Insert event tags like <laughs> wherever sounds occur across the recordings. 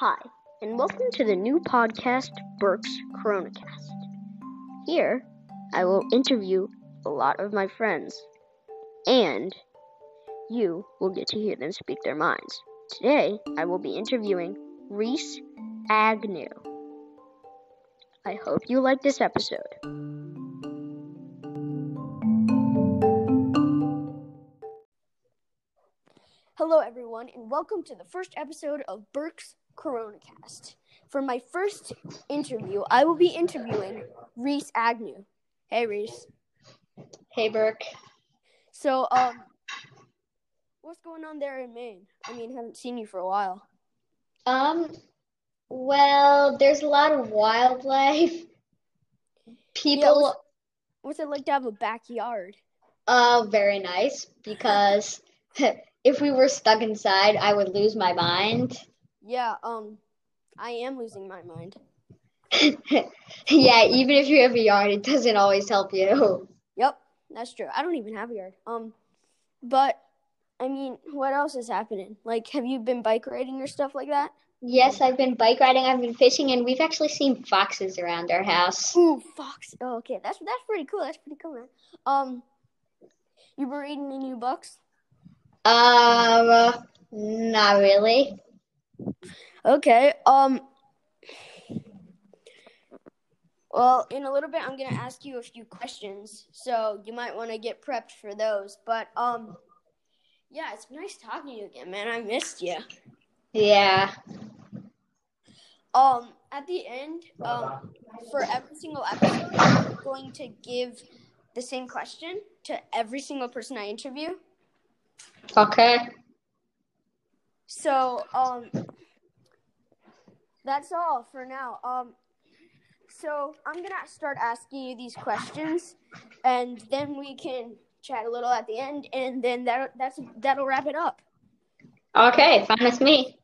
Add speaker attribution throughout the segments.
Speaker 1: Hi, and welcome to the new podcast, Burke's CoronaCast. Here, I will interview a lot of my friends, and you will get to hear them speak their minds. Today, I will be interviewing Reese Agnew. I hope you like this episode. Hello, everyone, and welcome to the first episode of Burke's CoronaCast. For my first interview, I will be interviewing Reese Agnew. Hey, Reese.
Speaker 2: Hey, Burke.
Speaker 1: So, um, what's going on there in Maine? I mean, haven't seen you for a while.
Speaker 2: Um, well, there's a lot of wildlife. People,
Speaker 1: what's- What's it like to have a backyard?
Speaker 2: uh, very nice because <laughs> if we were stuck inside, I would lose my mind.
Speaker 1: Yeah, um, I am losing my mind. <laughs>
Speaker 2: yeah, even if you have a yard, it doesn't always help you.
Speaker 1: Yep, that's true. I don't even have a yard. Um, but I mean, what else is happening? Like, have you been bike riding or stuff like that?
Speaker 2: Yes, I've been bike riding, I've been fishing, and we've actually seen foxes around our house.
Speaker 1: Ooh, fox. Oh, okay, that's that's pretty cool. That's pretty cool, man. Um, you been reading any new books?
Speaker 2: Um, not really.
Speaker 1: Okay. Um. Well, in a little bit, I'm gonna ask you a few questions, so you might want to get prepped for those. But um, yeah, it's nice talking to you again, man. I missed you.
Speaker 2: Yeah.
Speaker 1: Um, at the end, um, for every single episode, I'm going to give the same question to every single person I interview.
Speaker 2: Okay.
Speaker 1: So, um, that's all for now. Um, so I'm gonna start asking you these questions, and then we can chat a little at the end, and then that that's that'll wrap it up.
Speaker 2: Okay, fine with me.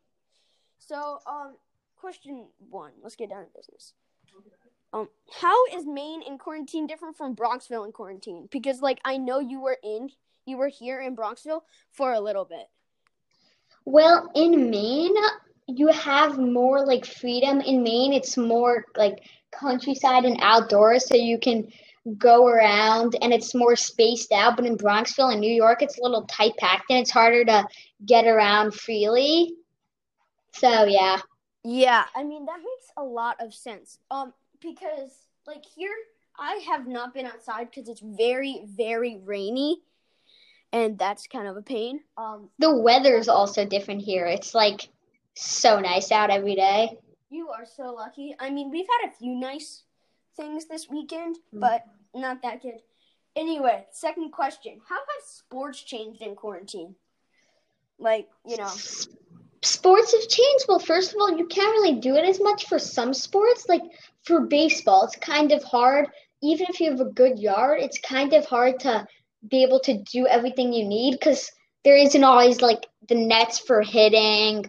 Speaker 1: So, um, question one. Let's get down to business. Um, how is Maine in quarantine different from Bronxville in quarantine? Because, like, I know you were in, you were here in Bronxville for a little bit.
Speaker 2: Well, in Maine, you have more like freedom. In Maine, it's more like countryside and outdoors, so you can go around and it's more spaced out. But in Bronxville and New York, it's a little tight packed and it's harder to get around freely. So, yeah.
Speaker 1: Yeah, I mean that makes a lot of sense. Um, because like here, I have not been outside because it's very, very rainy, and that's kind of a pain. Um,
Speaker 2: The weather's also different here. It's like so nice out every day.
Speaker 1: You are so lucky. I mean, we've had a few nice things this weekend,
Speaker 2: Mm.
Speaker 1: but not that good. Anyway, second question. How have sports changed in quarantine? Like, you know,
Speaker 2: Sports have changed. Well, first of all, you can't really do it as much for some sports. Like for baseball, it's kind of hard. Even if you have a good yard, it's kind of hard to be able to do everything you need because there isn't always like the nets for hitting,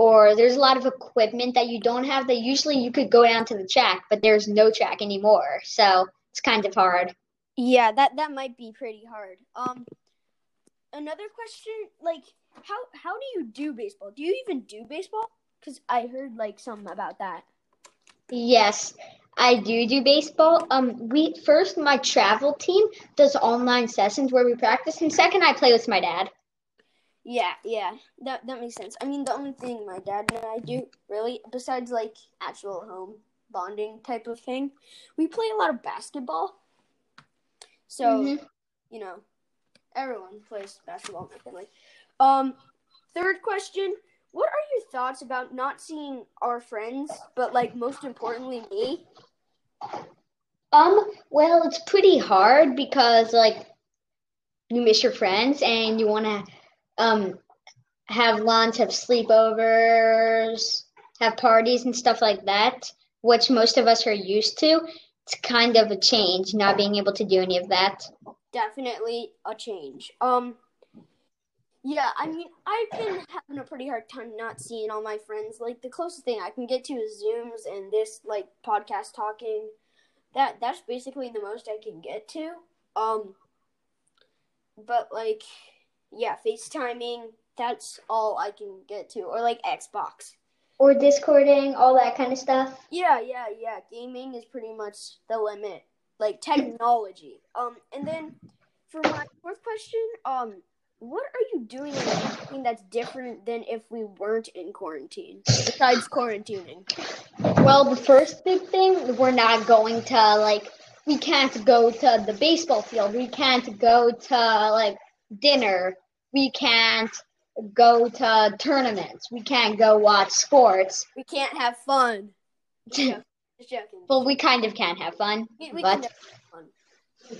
Speaker 2: or there's a lot of equipment that you don't have that usually you could go down to the track, but there's no track anymore. So it's kind of hard.
Speaker 1: yeah, that that might be pretty hard. Um another question, like how how do you do baseball? Do you even do baseball? Cuz I heard like something about that.
Speaker 2: Yes, I do do baseball. Um, we first my travel team does online sessions where we practice, and second I play with my dad.
Speaker 1: Yeah, yeah. That that makes sense. I mean, the only thing my dad and I do really besides like actual home bonding type of thing, we play a lot of basketball. So,
Speaker 2: Mhm.
Speaker 1: you know, everyone plays basketball in my family. Um, third question: What are your thoughts about not seeing our friends, but like most importantly me?
Speaker 2: Um, well, it's pretty hard because like you miss your friends and you want to um have lunch, have sleepovers, have parties and stuff like that, which most of us are used to. It's kind of a change not being able to do any of that.
Speaker 1: Definitely a change. Um, yeah, I mean, I've been having a pretty hard time not seeing all my friends. Like the closest thing I can get to is Zooms and this like podcast talking. That that's basically the most I can get to. Um, but like, yeah, FaceTiming. That's all I can get to, or like Xbox.
Speaker 2: or discording, all that kind of stuff.
Speaker 1: Yeah, yeah, yeah. Gaming is pretty much the limit, like technology. Um, and then for my fourth question, um, what are you doing in quarantine that's different than if we weren't in quarantine? Besides quarantining.
Speaker 2: Well, the first big thing, we're not going to like we can't go to the baseball field. We can't go to like dinner. We can't go to tournaments. We can't go watch sports.
Speaker 1: We can't have fun. Just <laughs> joking.
Speaker 2: Well, we kind of can have fun,
Speaker 1: We, we
Speaker 2: but
Speaker 1: can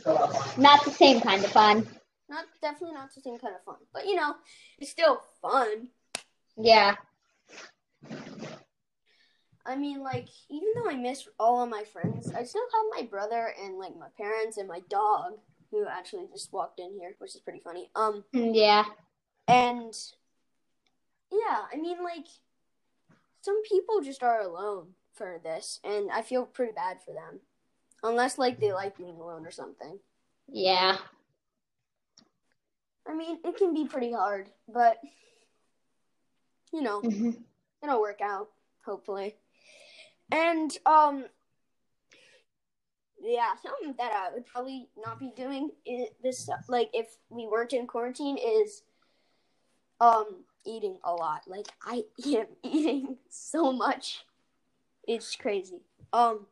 Speaker 1: have fun.
Speaker 2: not the same kind of fun.
Speaker 1: Not definitely not the same kind of fun, but you know, it's still fun.
Speaker 2: Yeah.
Speaker 1: I mean, like, even though I miss all of my friends, I still have my brother and like my parents and my dog, who actually just walked in here, which is pretty funny. Um,
Speaker 2: Yeah.
Speaker 1: and yeah, I mean, like, some people just are alone for this, and I feel pretty bad for them, unless like they like being alone or something.
Speaker 2: Yeah.
Speaker 1: I mean, it can be pretty hard, but you know,
Speaker 2: hmm
Speaker 1: it'll work out hopefully and um yeah something that i would probably not be doing is this like if we weren't in quarantine is um eating a lot. Like i <laughs> am eating so much. It's crazy. Um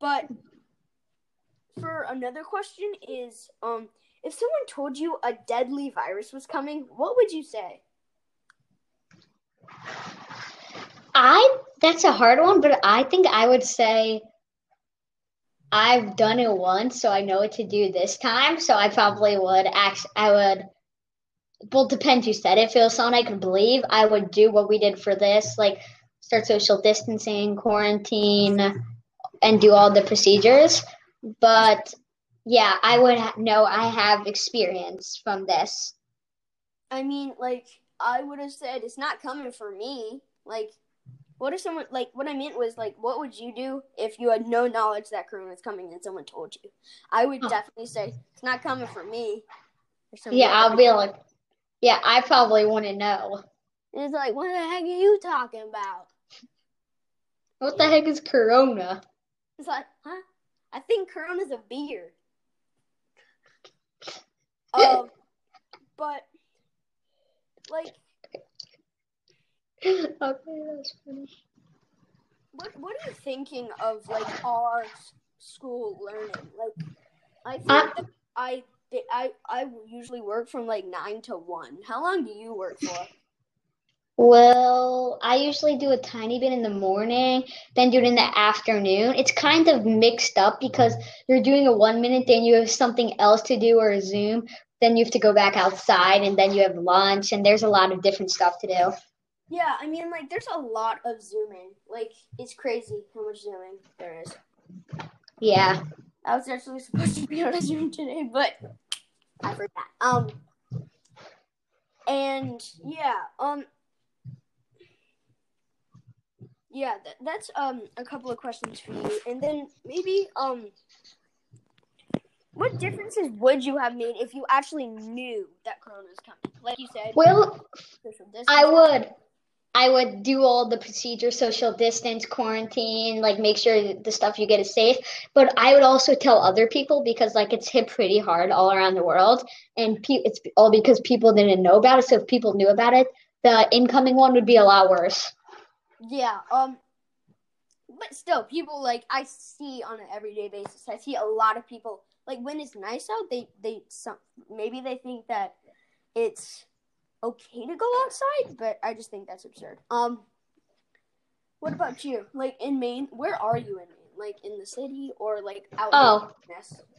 Speaker 1: but for another question is um if someone told you a deadly virus was coming what would you say?
Speaker 2: I that's a hard one, but I think I would say I've done it once, so I know what to do this time. So I probably would act. I would. Well, depends. You said it was someone I could believe, I would do what we did for this, like start social distancing, quarantine, and do all the procedures. But yeah, I would know I have experience from this.
Speaker 1: I mean, like, I would have said it's not coming for me. Like, what if someone, like, what I meant was, like, what would you do if you had no knowledge that Corona is coming and someone told you? I would
Speaker 2: Oh.
Speaker 1: definitely say, it's not coming for me.
Speaker 2: Yeah,
Speaker 1: like
Speaker 2: I'll
Speaker 1: that.
Speaker 2: be like, yeah, I probably want to know.
Speaker 1: It's like, what the heck are you talking about?
Speaker 2: What the heck is Corona?
Speaker 1: It's like, huh? I think Corona's a beer. <laughs> Um, but, like, <laughs>
Speaker 2: okay, that's funny.
Speaker 1: what what are you thinking of like our school learning? Like, I think
Speaker 2: I-
Speaker 1: that I I I usually work from like nine to one. How long do you work for?
Speaker 2: Well, I usually do a tiny bit in the morning, then do it in the afternoon. It's kind of mixed up because you're doing a one minute, then you have something else to do or a Zoom, then you have to go back outside, and then you have lunch, and there's a lot of different stuff to do.
Speaker 1: Yeah, I mean like there's a lot of zooming. Like it's crazy how much zooming there is.
Speaker 2: Yeah.
Speaker 1: I was actually supposed to be on a Zoom today, but I forgot. Um, and yeah, um, yeah, that, that's um a couple of questions for you, and then maybe um, what differences would you have made if you actually knew that Corona was coming? Like you said,
Speaker 2: Well, I would. I would do all the procedures, social distance, quarantine, like make sure the stuff you get is safe. But I would also tell other people because like it's hit pretty hard all around the world, and pe- it's all because people didn't know about it. So if people knew about it, the incoming one would be a lot worse.
Speaker 1: Yeah, um, but still, people like I see on an everyday basis. I see a lot of people like when it's nice out, they they some maybe they think that it's okay to go outside, but I just think that's absurd. Um, what about you? Like in Maine, where are you in Maine? Like in the city or like out?
Speaker 2: Oh.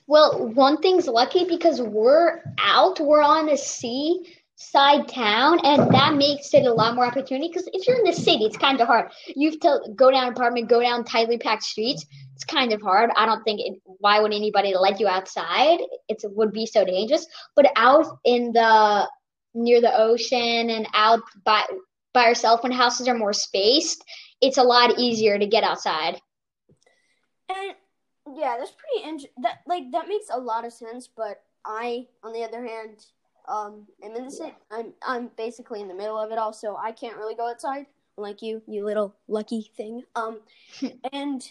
Speaker 2: Well, one thing's lucky because we're out, we're on a seaside town, and that makes it a lot more opportunity. Because if you're in the city, it's kind of hard. You have to go down apartment, go down tightly packed streets. It's kind of hard. I don't think it, why would anybody let you outside? It's, it would be so dangerous. But out in the near the ocean and out by by yourself when houses are more spaced, it's a lot easier to get outside.
Speaker 1: And yeah, that's pretty int- that like that makes a lot of sense. But I, on the other hand, um, am in the city. I'm I'm basically in the middle of it all, so I can't really go outside. like you, you little lucky thing. Um, <laughs> and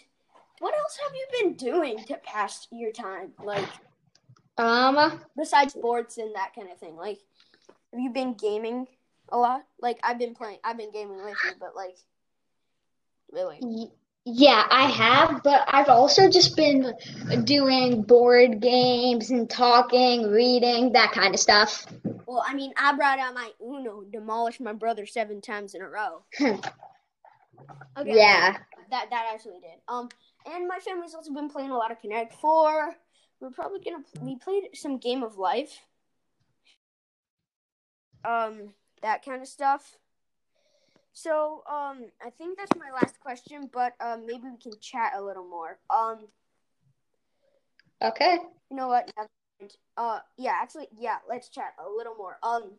Speaker 1: what else have you been doing to pass your time? Like,
Speaker 2: Um,
Speaker 1: besides sports and that kind of thing. Like, have you been gaming a lot? Like, I've been playing. I've been gaming with you, but like, really.
Speaker 2: yeah, I have, but I've also just been doing board games and talking, reading, that kind of stuff.
Speaker 1: Well, I mean, I brought out my Uno, demolished my brother seven times in a row. <laughs> Okay.
Speaker 2: Yeah.
Speaker 1: That that actually did. Um, and my family's also been playing a lot of Connect Four. We're probably gonna we played some Game of Life. Um, that kind of stuff. So, um, I think that's my last question, but um, maybe we can chat a little more. Um,
Speaker 2: Okay.
Speaker 1: you know what? Uh, yeah, actually, yeah, let's chat a little more. Um,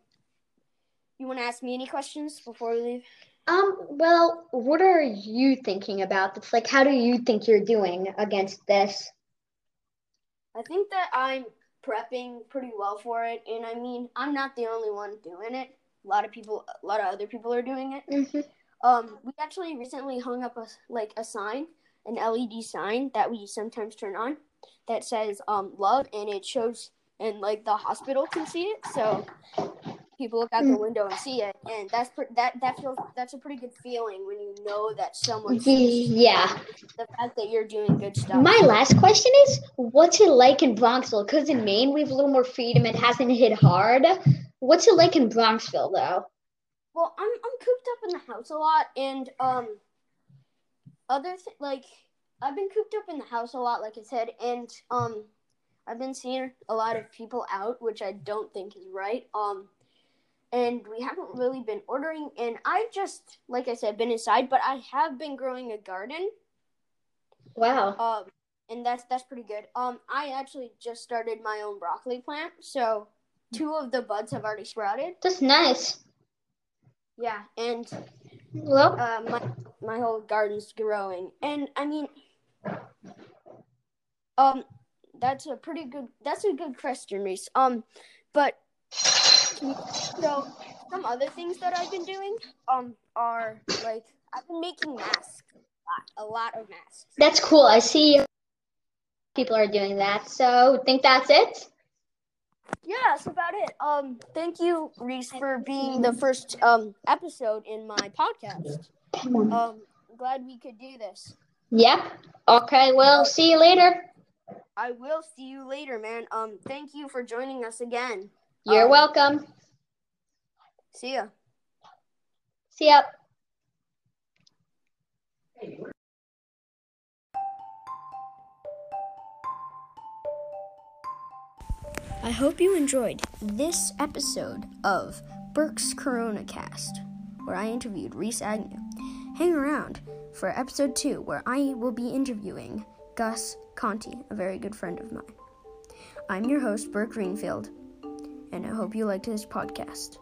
Speaker 1: you want to ask me any questions before we leave?
Speaker 2: Um, well, what are you thinking about It's Like, how do you think you're doing against this?
Speaker 1: I think that I'm prepping pretty well for it, and I mean, I'm not the only one doing it. A lot of people, a lot of other people are doing it.
Speaker 2: hmm
Speaker 1: Um, we actually recently hung up a like a sign, an LED sign that we sometimes turn on, that says um love, and it shows, and like the hospital can see it, so people look out the window and see it, and that's pre- that that feels that's a pretty good feeling when you know that someone sees
Speaker 2: Yeah.
Speaker 1: the fact that you're doing good stuff.
Speaker 2: My last question is, what's it like in Bronxville? Because in Maine, we have a little more freedom. It hasn't hit hard. What's it like in Bronxville, though?
Speaker 1: Well, I'm I'm cooped up in the house a lot, and um, other th- like I've been cooped up in the house a lot, like I said, and um, I've been seeing a lot of people out, which I don't think is right. Um, and we haven't really been ordering, and I've just, like I said, been inside, but I have been growing a garden.
Speaker 2: Wow.
Speaker 1: Um, and that's that's pretty good. Um, I actually just started my own broccoli plant, so two of the buds have already sprouted.
Speaker 2: That's nice.
Speaker 1: Yeah, and
Speaker 2: Well,
Speaker 1: uh, my my whole garden's growing, and I mean, um, that's a pretty good. That's a good question, Reese. Um, but so some other things that I've been doing, um, are like I've been making masks, a lot, a lot of masks.
Speaker 2: that's cool. I see people are doing that. So, think that's it?
Speaker 1: Yeah, that's about it. Um, thank you, Reese, for being the first um episode in my podcast. Um, glad we could do this.
Speaker 2: Yep. Okay, well, see you later.
Speaker 1: I will see you later, man. Um, thank you for joining us again.
Speaker 2: You're
Speaker 1: Um,
Speaker 2: welcome.
Speaker 1: See ya.
Speaker 2: See ya.
Speaker 1: I hope you enjoyed this episode of Burke's Corona Cast, where I interviewed Reese Agnew. Hang around for episode two, where I will be interviewing Gus Conti, a very good friend of mine. I'm your host, Burke Greenfield, and I hope you liked this podcast.